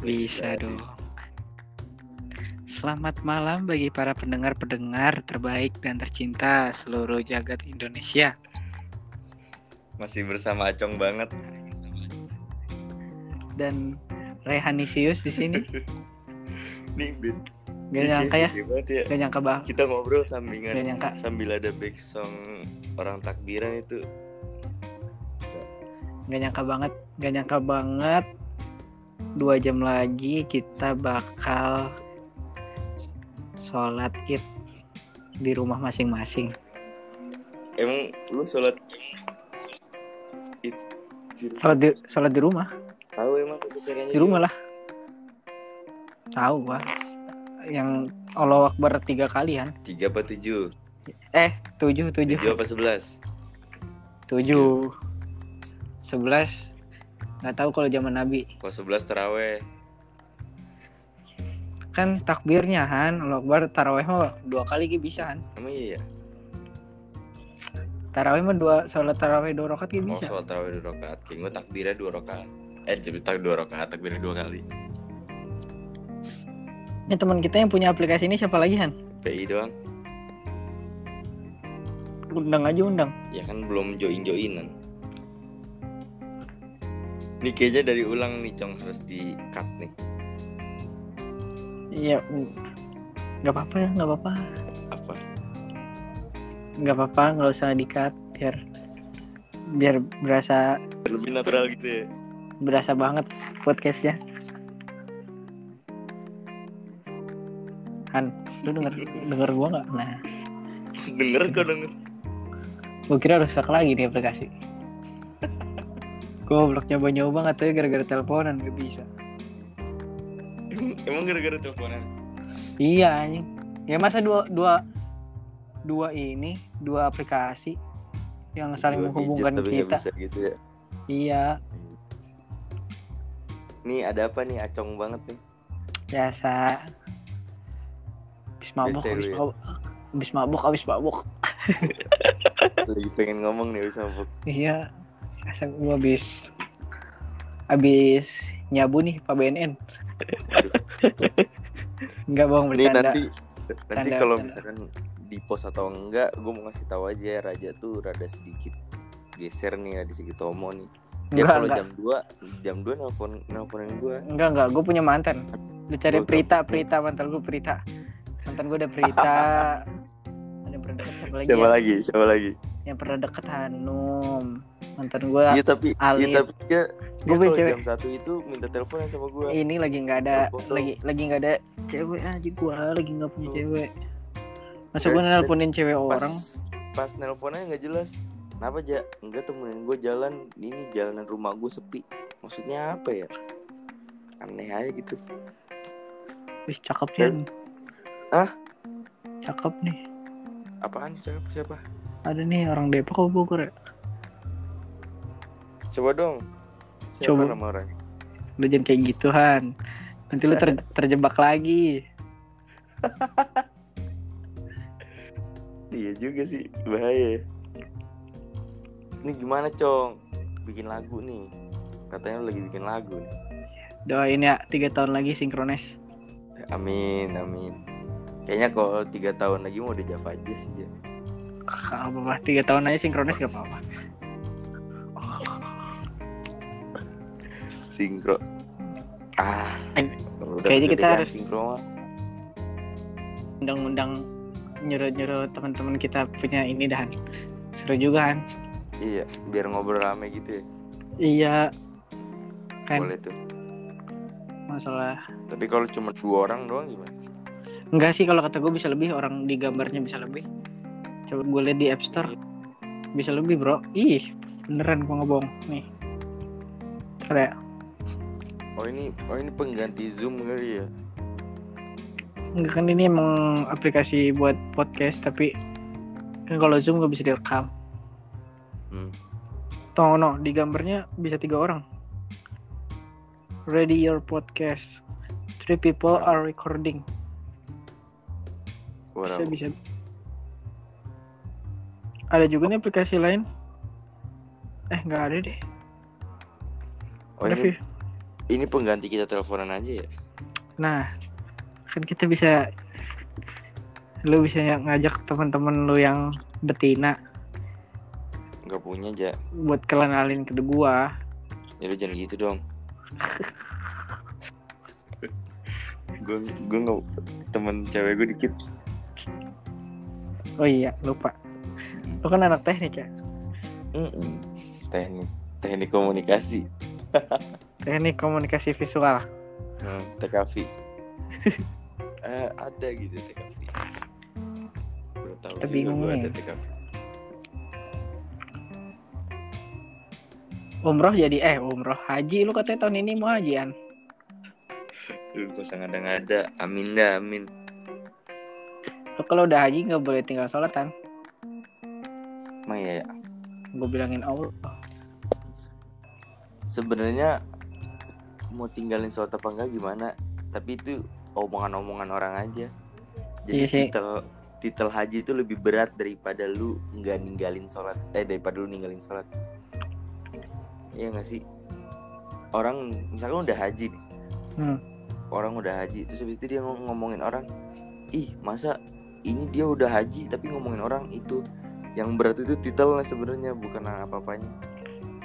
Bisa dong. Selamat malam bagi para pendengar-pendengar terbaik dan tercinta seluruh jagat Indonesia. Masih bersama Acong banget. Dan Rehanisius di sini. Nih. Gak nyangka ya, ya. gak nyangka bang. Kita ngobrol sambil Gak nyangka. sambil ada back song orang takbiran itu. Gak nyangka banget, gak nyangka banget. Dua jam lagi kita bakal sholat id di rumah masing-masing. Emang lu sholat id di rumah? Sholat di, sholat di rumah, Tahu emang caranya? di rumah lah. Tahu gua. Yang Allah Akbar tiga kali kan? Tiga apa tujuh? Eh, tujuh, tujuh. Tujuh apa sebelas? tujuh sebelas nggak tahu kalau zaman Nabi Kalau sebelas teraweh. kan takbirnya Han Allah Akbar taraweh mah dua kali gitu bisa Han Emang iya ya? taraweh mah dua sholat taraweh dua rakaat gitu Oh bisa sholat teraweh dua rakaat. Kayak gue takbirnya dua rakaat. Eh jadi tak dua rakaat, takbirnya dua kali. ini teman kita yang punya aplikasi ini siapa lagi Han PI doang. undang aja undang Ya kan belum join joinan. Nih kayaknya dari ulang nih Cong harus di cut nih. iya nggak apa-apa ya nggak apa-apa Apa? nggak apa-apa nggak usah dikat biar biar berasa Lebih natural gitu ya. berasa banget podcastnya Han lu denger denger gua nggak nah denger kok denger. Gue kira rusak lagi nih aplikasi. Goblok nyoba-nyoba nggak tahu ya gara-gara teleponan gak bisa. Emang, gara-gara teleponan. Iya anjing. Ya masa dua dua dua ini dua aplikasi yang saling Dua menghubungkan nggak kita. bisa gitu ya. Iya, Nih ada apa nih acong banget nih. biasa. Habis lu ya. mabuk. Habis mabuk, habis mabuk. Lagi pengen ngomong nih bisa mabuk. Iya. Gua habis habis nyabu nih Pak BNN. Enggak bohong bercanda. nanti nanti Tanda- kalau tanda. misalkan di post atau enggak, gue mau ngasih tahu aja Raja tuh rada sedikit geser nih ada sedikit homo nih. Dia Enggak, kalau enggak. jam 2 jam 2 nelpon nelponin gue. Enggak enggak, gue punya mantan. Lu cari Gua Prita. Prita mantan gue Prita. Mantan gue ada Prita. ada yang pernah deket siapa lagi? Siapa ya? lagi? Siapa lagi? Yang pernah deket Hanum. Mantan gue Iya tapi Alif. iya tapi dia, Gua dia punya kalau cewek. jam satu itu minta teleponan sama gue. ini lagi nggak ada Telepon dong. lagi lagi nggak ada cewek aja gue lagi nggak punya cewek. Masa gue nelponin cewek pas orang? pas nelponnya nggak jelas. Kenapa ja? Enggak temenin gue jalan ini jalanan rumah gue sepi. Maksudnya apa ya? Aneh aja gitu. Wih cakep nih. Dan- Ah? Cakep nih. Apaan? Siapa? Siapa? Ada nih orang Depok apa Bogor ya? Coba dong. Siapa Coba. nama orang? Lu jangan kayak gitu Han. Nanti lu ter- terjebak lagi. Iya juga sih bahaya. Ini gimana cong? Bikin lagu nih. Katanya lu lagi bikin lagu nih. Doain ya tiga tahun lagi sinkronis. Amin amin. Kayaknya kalau tiga tahun lagi mau udah Java aja sih. Gak apa-apa, tiga tahun aja sinkronis gak apa-apa. Sinkro. Ah. Udah kayaknya udah kita harus- sinkro undang-undang nyuruh-nyuruh teman-teman kita punya ini dah Han. seru juga kan Iya, biar ngobrol rame gitu ya. iya kan Boleh tuh. masalah Tapi kalau cuma dua orang doang gimana? enggak sih kalau kata gue bisa lebih orang di gambarnya bisa lebih coba gue lihat di App Store bisa lebih bro ih beneran gue ngebohong nih ada Oh ini, oh ini pengganti Zoom kali ya? enggak kan ini emang aplikasi buat podcast tapi kan kalau zoom nggak bisa direkam Hmm. Tuh, no, di gambarnya bisa tiga orang. Ready your podcast. Three people are recording. Bisa bisa. Ada juga nih aplikasi lain. Eh nggak ada deh. Oh ada ini ini pengganti kita teleponan aja ya Nah, kan kita bisa lu bisa ngajak teman-teman lu yang betina nggak punya aja buat kenalin ke gua. ya lu jangan gitu dong gue gue nggak temen cewek gue dikit Oh iya, lupa. Lu kan anak teknik ya? Mm-mm. teknik teknik komunikasi Teknik komunikasi visual. hmm, TKV eh, ada gitu TKV Baru tahu Kita bingung ada TKV Umroh jadi eh umroh haji lu katanya tahun ini mau hajian. lu gak usah ngada-ngada amin dah amin Lu kalau udah haji nggak boleh tinggal sholatan. emang ya Gue bilangin Allah. sebenarnya mau tinggalin sholat apa enggak gimana? Tapi itu omongan-omongan orang aja. Jadi Iya sih. titel titel haji itu lebih berat daripada lu nggak ninggalin sholat eh daripada lu ninggalin sholat. Iya nggak sih? Orang misalkan udah haji nih. Hmm. orang udah haji terus habis itu dia ngom- ngomongin orang ih masa ini dia udah haji tapi ngomongin orang itu? Yang berat itu titelnya sebenarnya bukan apa-apanya.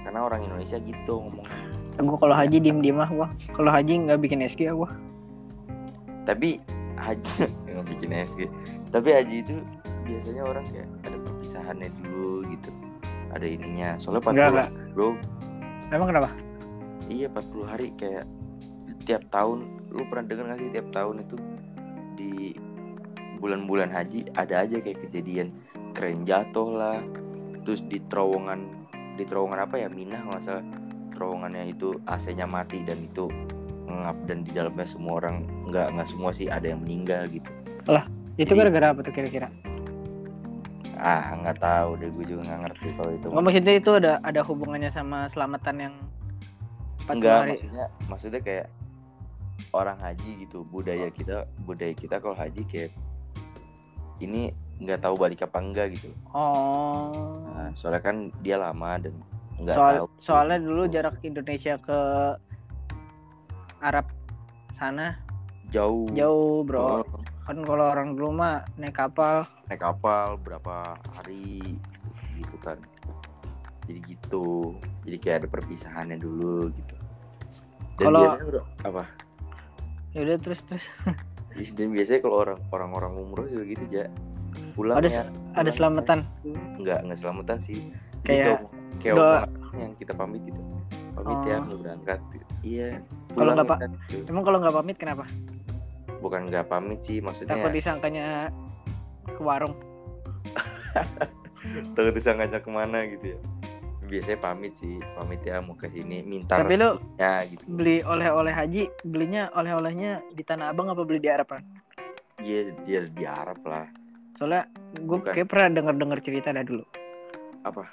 Karena orang Indonesia gitu ngomong Gue kalau haji diem diem ah gue. Kalau haji nggak bikin SG gue. tapi haji nggak bikin SG tapi haji itu biasanya orang kayak ada perpisahannya dulu gitu ada ininya soalnya 40 Enggak, hari, enggak. bro Emang kenapa? iya 40 hari kayak tiap tahun lu pernah dengar gak sih tiap tahun itu di bulan-bulan haji ada aja kayak kejadian keren jatuh lah terus di terowongan di terowongan apa ya Minah nggak salah terowongannya itu AC-nya mati dan itu ngap dan di dalamnya semua orang nggak nggak semua sih ada yang meninggal gitu Itu Jadi- gara-gara apa tuh kira-kira? ah nggak tahu deh gue juga nggak ngerti kalau itu Nggak maksudnya itu ada ada hubungannya sama selamatan yang 40 enggak hari. maksudnya maksudnya kayak orang haji gitu budaya kita budaya kita kalau haji kayak ini nggak tahu balik apa enggak gitu Oh. nah, soalnya kan dia lama dan nggak Soal, tahu soalnya dulu jarak Indonesia ke Arab sana jauh. jauh bro. Oh, kan kalau orang dulu mah naik kapal. Naik kapal berapa hari gitu kan. Jadi gitu. Jadi kayak ada perpisahannya dulu gitu. Dan Kalau- biasanya apa? Ya udah terus terus. Dan biasanya kalau orang orang orang umroh juga gitu ya pulang Ada ya ada pulang selamatan? Nggak nggak selamatan sih Kayak kayak doa. yang kita pamit gitu. Pamit ya Oh. mau berangkat iya. Kalau nggak, ya, gitu. emang kalau nggak pamit kenapa? Bukan nggak pamit sih maksudnya takut disangkanya ke warung. Takut bisa ngajak ke mana gitu ya. Biasanya pamit sih pamit ya mau ke sini minta Tapi lu- restunya gitu. beli oleh-oleh haji belinya oleh-olehnya di tanah abang apa beli di Arapan dia dia di Arab lah. Soalnya gue kayak pernah denger dengar cerita dah dulu. Apa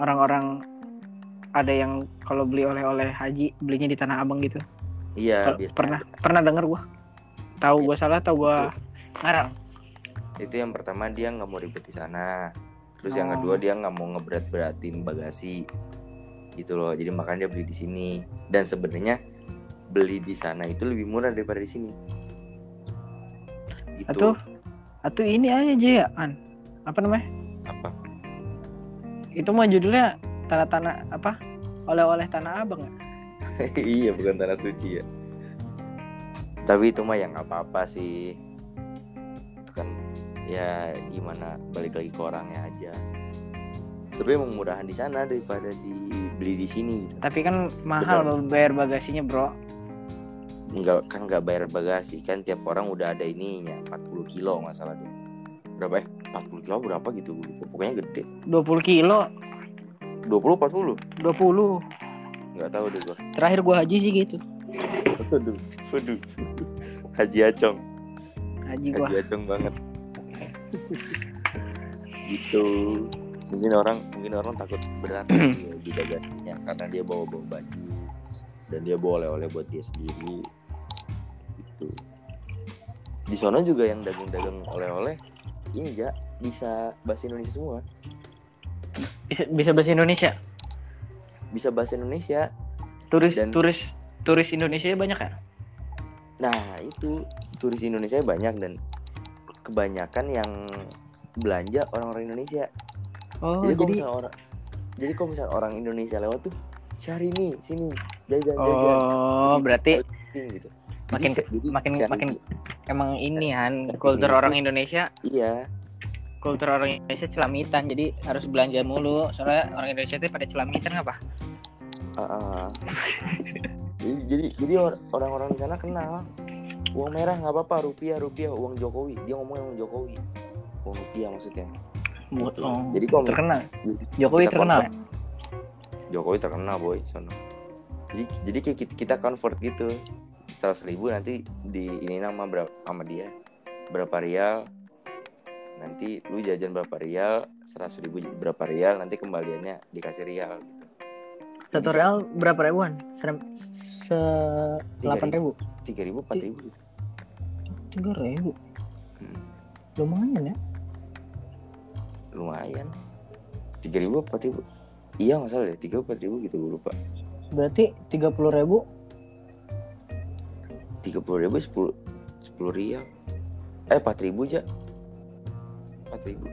orang-orang ada yang kalau beli oleh-oleh haji belinya di tanah abang gitu. Iya biasanya. pernah pernah denger gua? Tahu gua salah tahu gua ngarang? Itu yang pertama dia nggak mau ribet di sana. Terus yang Oh. kedua dia nggak mau ngeberat-beratin bagasi. Gitu loh jadi makanya dia beli di sini. Dan sebenarnya beli di sana itu lebih murah daripada di sini. Gitu. Atuh. atau ini aja aja ya an. Apa namanya? Apa itu mah judulnya tanah-tanah apa? Oleh-oleh tanah abang ya? Iya bukan tanah suci ya. Tapi itu mah yang apa-apa sih. Itu kan ya gimana balik lagi ke orangnya aja. Tapi emang murahan di sana daripada dibeli di sini gitu. Tapi kan mahal bayar bagasinya bro. Nggak kan nggak bayar bagasi. Kan tiap orang udah ada ininya 40 kilo deh berapa ya? 40 kilo berapa gitu lupa. pokoknya gede. 20 kilo. 20 40 20 nggak tahu deh gua. Terakhir gua haji sih gitu. Waduh waduh. Haji acong. Haji gua. Haji acong banget. Gitu. Mungkin orang mungkin orang takut berat ya, di bagasinya karena dia bawa bawa baju dan dia bawa oleh-oleh buat dia sendiri. Gitu. Di sana juga yang dagang-dagang oleh-oleh ini ya bisa bahasa Indonesia semua bisa bisa bahasa Indonesia bisa bahasa Indonesia turis Dan- turis turis Indonesia banyak ya Nah itu turis Indonesia banyak dan kebanyakan yang belanja orang-orang Indonesia. oh jadi kalau jadi misalnya orang, jadi kalau misalnya orang Indonesia lewat tuh, Syahrini sini jajan jajan. oh Jadi, berarti gitu. Jadi makin jadi makin makin emang ini kan kultur orang Indonesia. Iya. Kultur orang Indonesia celamitan jadi harus belanja mulu. Soalnya orang Indonesia itu pada celamitan apa ah, ah. jadi jadi jadi or- orang-orang di sana kenal. Uang merah nggak apa-apa rupiah rupiah uang Jokowi. Dia ngomongnya uang Jokowi. Uang rupiah maksudnya. Oh, jadi kalau terkenal. Jokowi terkenal. Convert- Jokowi terkenal boy sono jadi jadi kayak kita, kita convert gitu seratus ribu nanti di ini nama berapa sama dia. Berapa rial? Nanti lu jajan berapa rial? Seratus ribu berapa rial? Nanti kembaliannya dikasih rial gitu. Satu real berapa ribuan? Se se delapan ribu. tiga ribu empat ribu gitu. Tiga ribu? Hmm. lumayan ya? Lumayan. Tiga ribu empat ribu? Iya nggak salah deh. Tiga empat ribu gitu gue lupa. Berarti tiga puluh ribu tiga puluh ribu sepuluh sepuluh rial. Eh empat ribu aja. Empat ribu.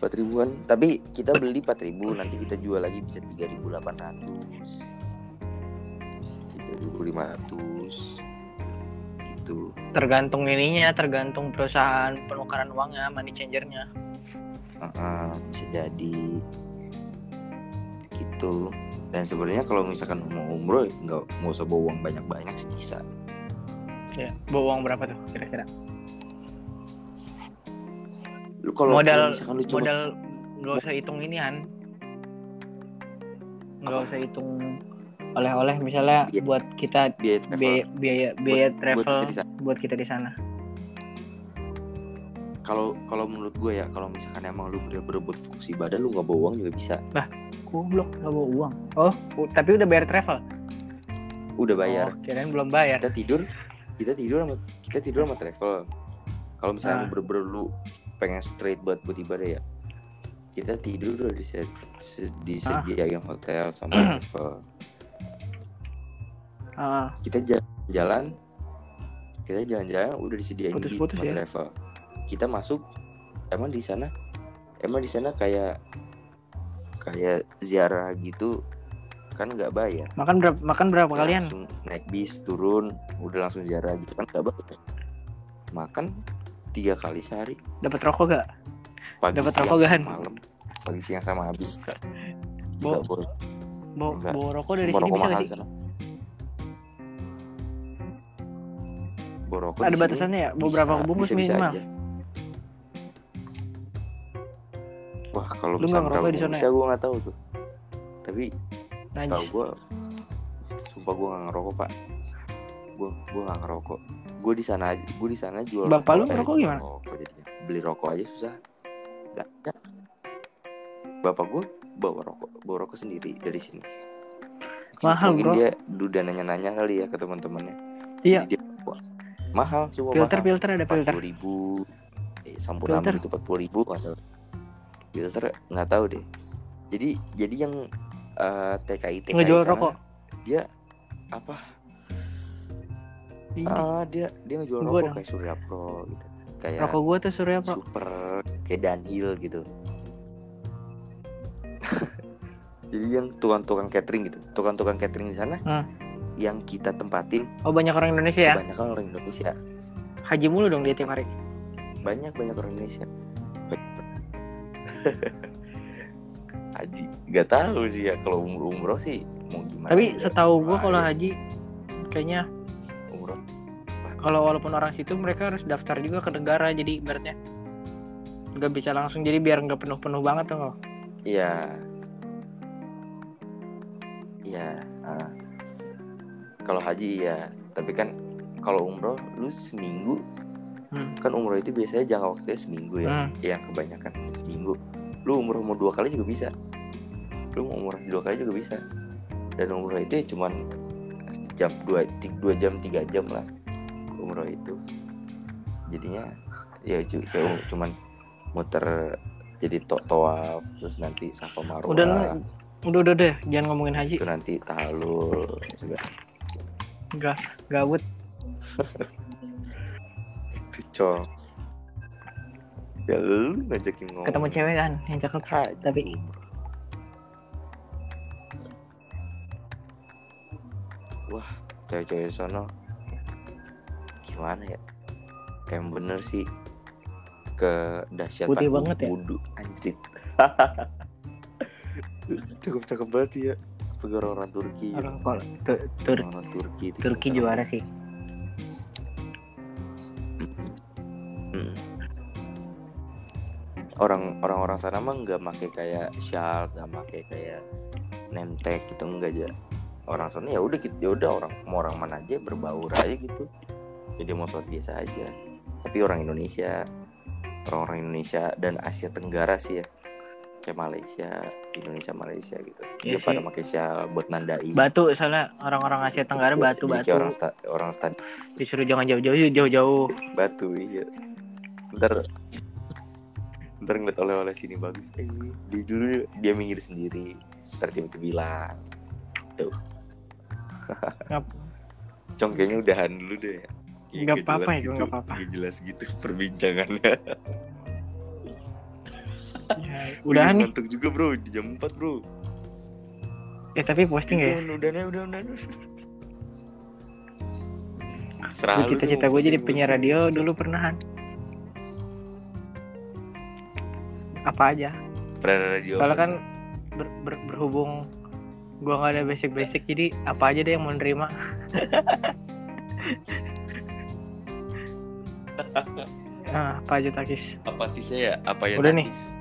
Empat ribuan. Tapi kita beli empat ribu nanti kita jual lagi bisa tiga ribu delapan ratus. tiga ribu lima ratus. Gitu. Tergantung ininya tergantung perusahaan penukaran uangnya money changernya. Ah, bisa jadi. Gitu. Dan sebenarnya kalau misalkan mau umroh nggak nggak usah bawa uang banyak banyak sih bisa ya bawa uang berapa tuh kira-kira? Lu kalau modal kalau lu modal nggak usah hitung ini kan nggak usah hitung oleh-oleh misalnya Iya. buat kita biaya travel. biaya biaya, biaya buat travel buat kita di sana. Kalau kalau menurut gue ya kalau misalkan emang lu udah berebut fokus ibadah lu nggak bawa uang juga bisa. Goblok nggak bawa uang. Oh tapi udah bayar travel? Udah bayar. Oh, kirain belum bayar. Kita tidur kita tidur sama kita tidur sama travel. Kalau misalnya Ah. lu bener-bener lu pengen straight buat buat ibadah ya kita tidur udah di disediain hotel sama travel. Ah, kita jalan-jalan kita jalan-jalan udah disediain bis Putus-putus sama ya? travel. Kita masuk emang di sana emang di sana kayak kayak ziarah gitu kan nggak bayar. Makan berapa makan berapa Kayak kalian? naik bis turun udah langsung ziarah gitu kan nggak bayar. Makan tiga kali sehari. Dapat rokok gak pagi Dapat rokok gahan? malam. Pagi siang sama habis Bawa- Nggak boleh. bawa, Enggak. bawa rokok dari Bawa sini bisa gak Bawa rokok ada batasannya ya? Bawa berapa bungkus minimal? aja. Wah kalau Lu nggak ngerokok di sana ya? gue nggak tahu tuh. Tapi Najis. setahu gue, sumpah gue nggak ngerokok pak. Gue gue nggak ngerokok. Gue di sana gue di sana jual. Bapak lu ngerokok gimana? rokok jadinya. Beli rokok aja susah. Nggak ada. Bapak gue bawa rokok bawa rokok sendiri dari sini. Mahal, mungkin bro. dia udah nanya-nanya kali ya ke teman-temannya. iya Jadi dia wah, mahal semua filter mahal filter ada filter ribu eh, sampurna Filter. itu empat puluh ribu nggak salah filter nggak tahu deh jadi jadi yang eh, TKI TKI ngejual sana, rokok? Dia apa? Ah dia dia ngejual Gua rokok dong. kayak Surya Pro gitu. Kayak rokok gua tuh surya pro. Super kayak Dunhill gitu. Jadi yang tukang-tukang catering gitu. Tukang-tukang catering di sana Hmm. yang kita tempatin. Oh banyak orang Indonesia ya? Kebanyakan orang Indonesia. Haji mulu dong dia tiap hari. Banyak banyak orang Indonesia haji nggak tahu sih ya kalau umroh umroh sih mau gimana tapi juga. setahu gua Wah, kalau ya, haji kayaknya umroh kalau walaupun orang situ mereka harus daftar juga ke negara jadi ibaratnya nggak bisa langsung jadi biar nggak penuh-penuh banget tuh iya iya ah. kalau haji ya tapi kan kalau umroh lu seminggu Hmm. kan umroh itu biasanya jangka waktunya seminggu ya Hmm. yang kebanyakan seminggu lu umroh mau dua kali juga bisa. Lu mau umroh dua kali juga bisa. Dan umroh itu ya cuman jam dua dua jam tiga jam lah umroh itu. Jadinya ya ya cuman muter jadi to toaf terus nanti safa marwah. Udah lu Udah udah deh, jangan ngomongin haji. itu nanti tahlul juga. Enggak, gabut. itu cok ya lu ngajakin ngomong. Ketemu cewek kan yang cakep. Tapi cewek-cewek sono gimana ya? Kayak bener sih. Ke dahsyat Putih banget ya? wudhu anjrit. Cakep cakep banget ya. Apalagi orang-orang Turki orang kalau Tur- Tur- orang Turki Turki juara sih. Orang orang-orang sana mah nggak make kayak shawl nggak make kayak name tag gitu enggak aja. Orang sana ya udah gitu ya udah orang mau orang mana aja berbaur aja gitu. Jadi mau sholat biasa aja. Tapi orang Indonesia orang-orang Indonesia dan Asia Tenggara sih ya. Kayak Malaysia Indonesia Malaysia gitu. Iya dia pada pakai shawl buat nandai. Batu soalnya orang-orang Asia Tenggara Jadi batu-batu. kayak orang sta- orang stad Disuruh jangan jauh-jauh, jauh-jauh. batu iya. Ntar ntar ngeliat oleh-oleh sini bagus eh di dulu dia minggir sendiri ntar tiba-tiba bilang tuh Ngap- cong kayaknya udahan dulu deh ya nggak apa-apa ya, gitu, nggak apa-apa. nggak jelas gitu perbincangannya Ya, udahan nih. ngantuk juga bro di jam 4 bro Eh tapi posting ya. udah udah udah udah Serah Cita-cita gue jadi penyiar radio dulu pernahan. Apa aja? Penyiar radio Soalnya apa kan ber- ber- berhubung gua nggak ada basic-basic jadi apa aja deh yang mau nerima. ah, apa aja takis. apatisnya ya apa ya Udah nih. takis?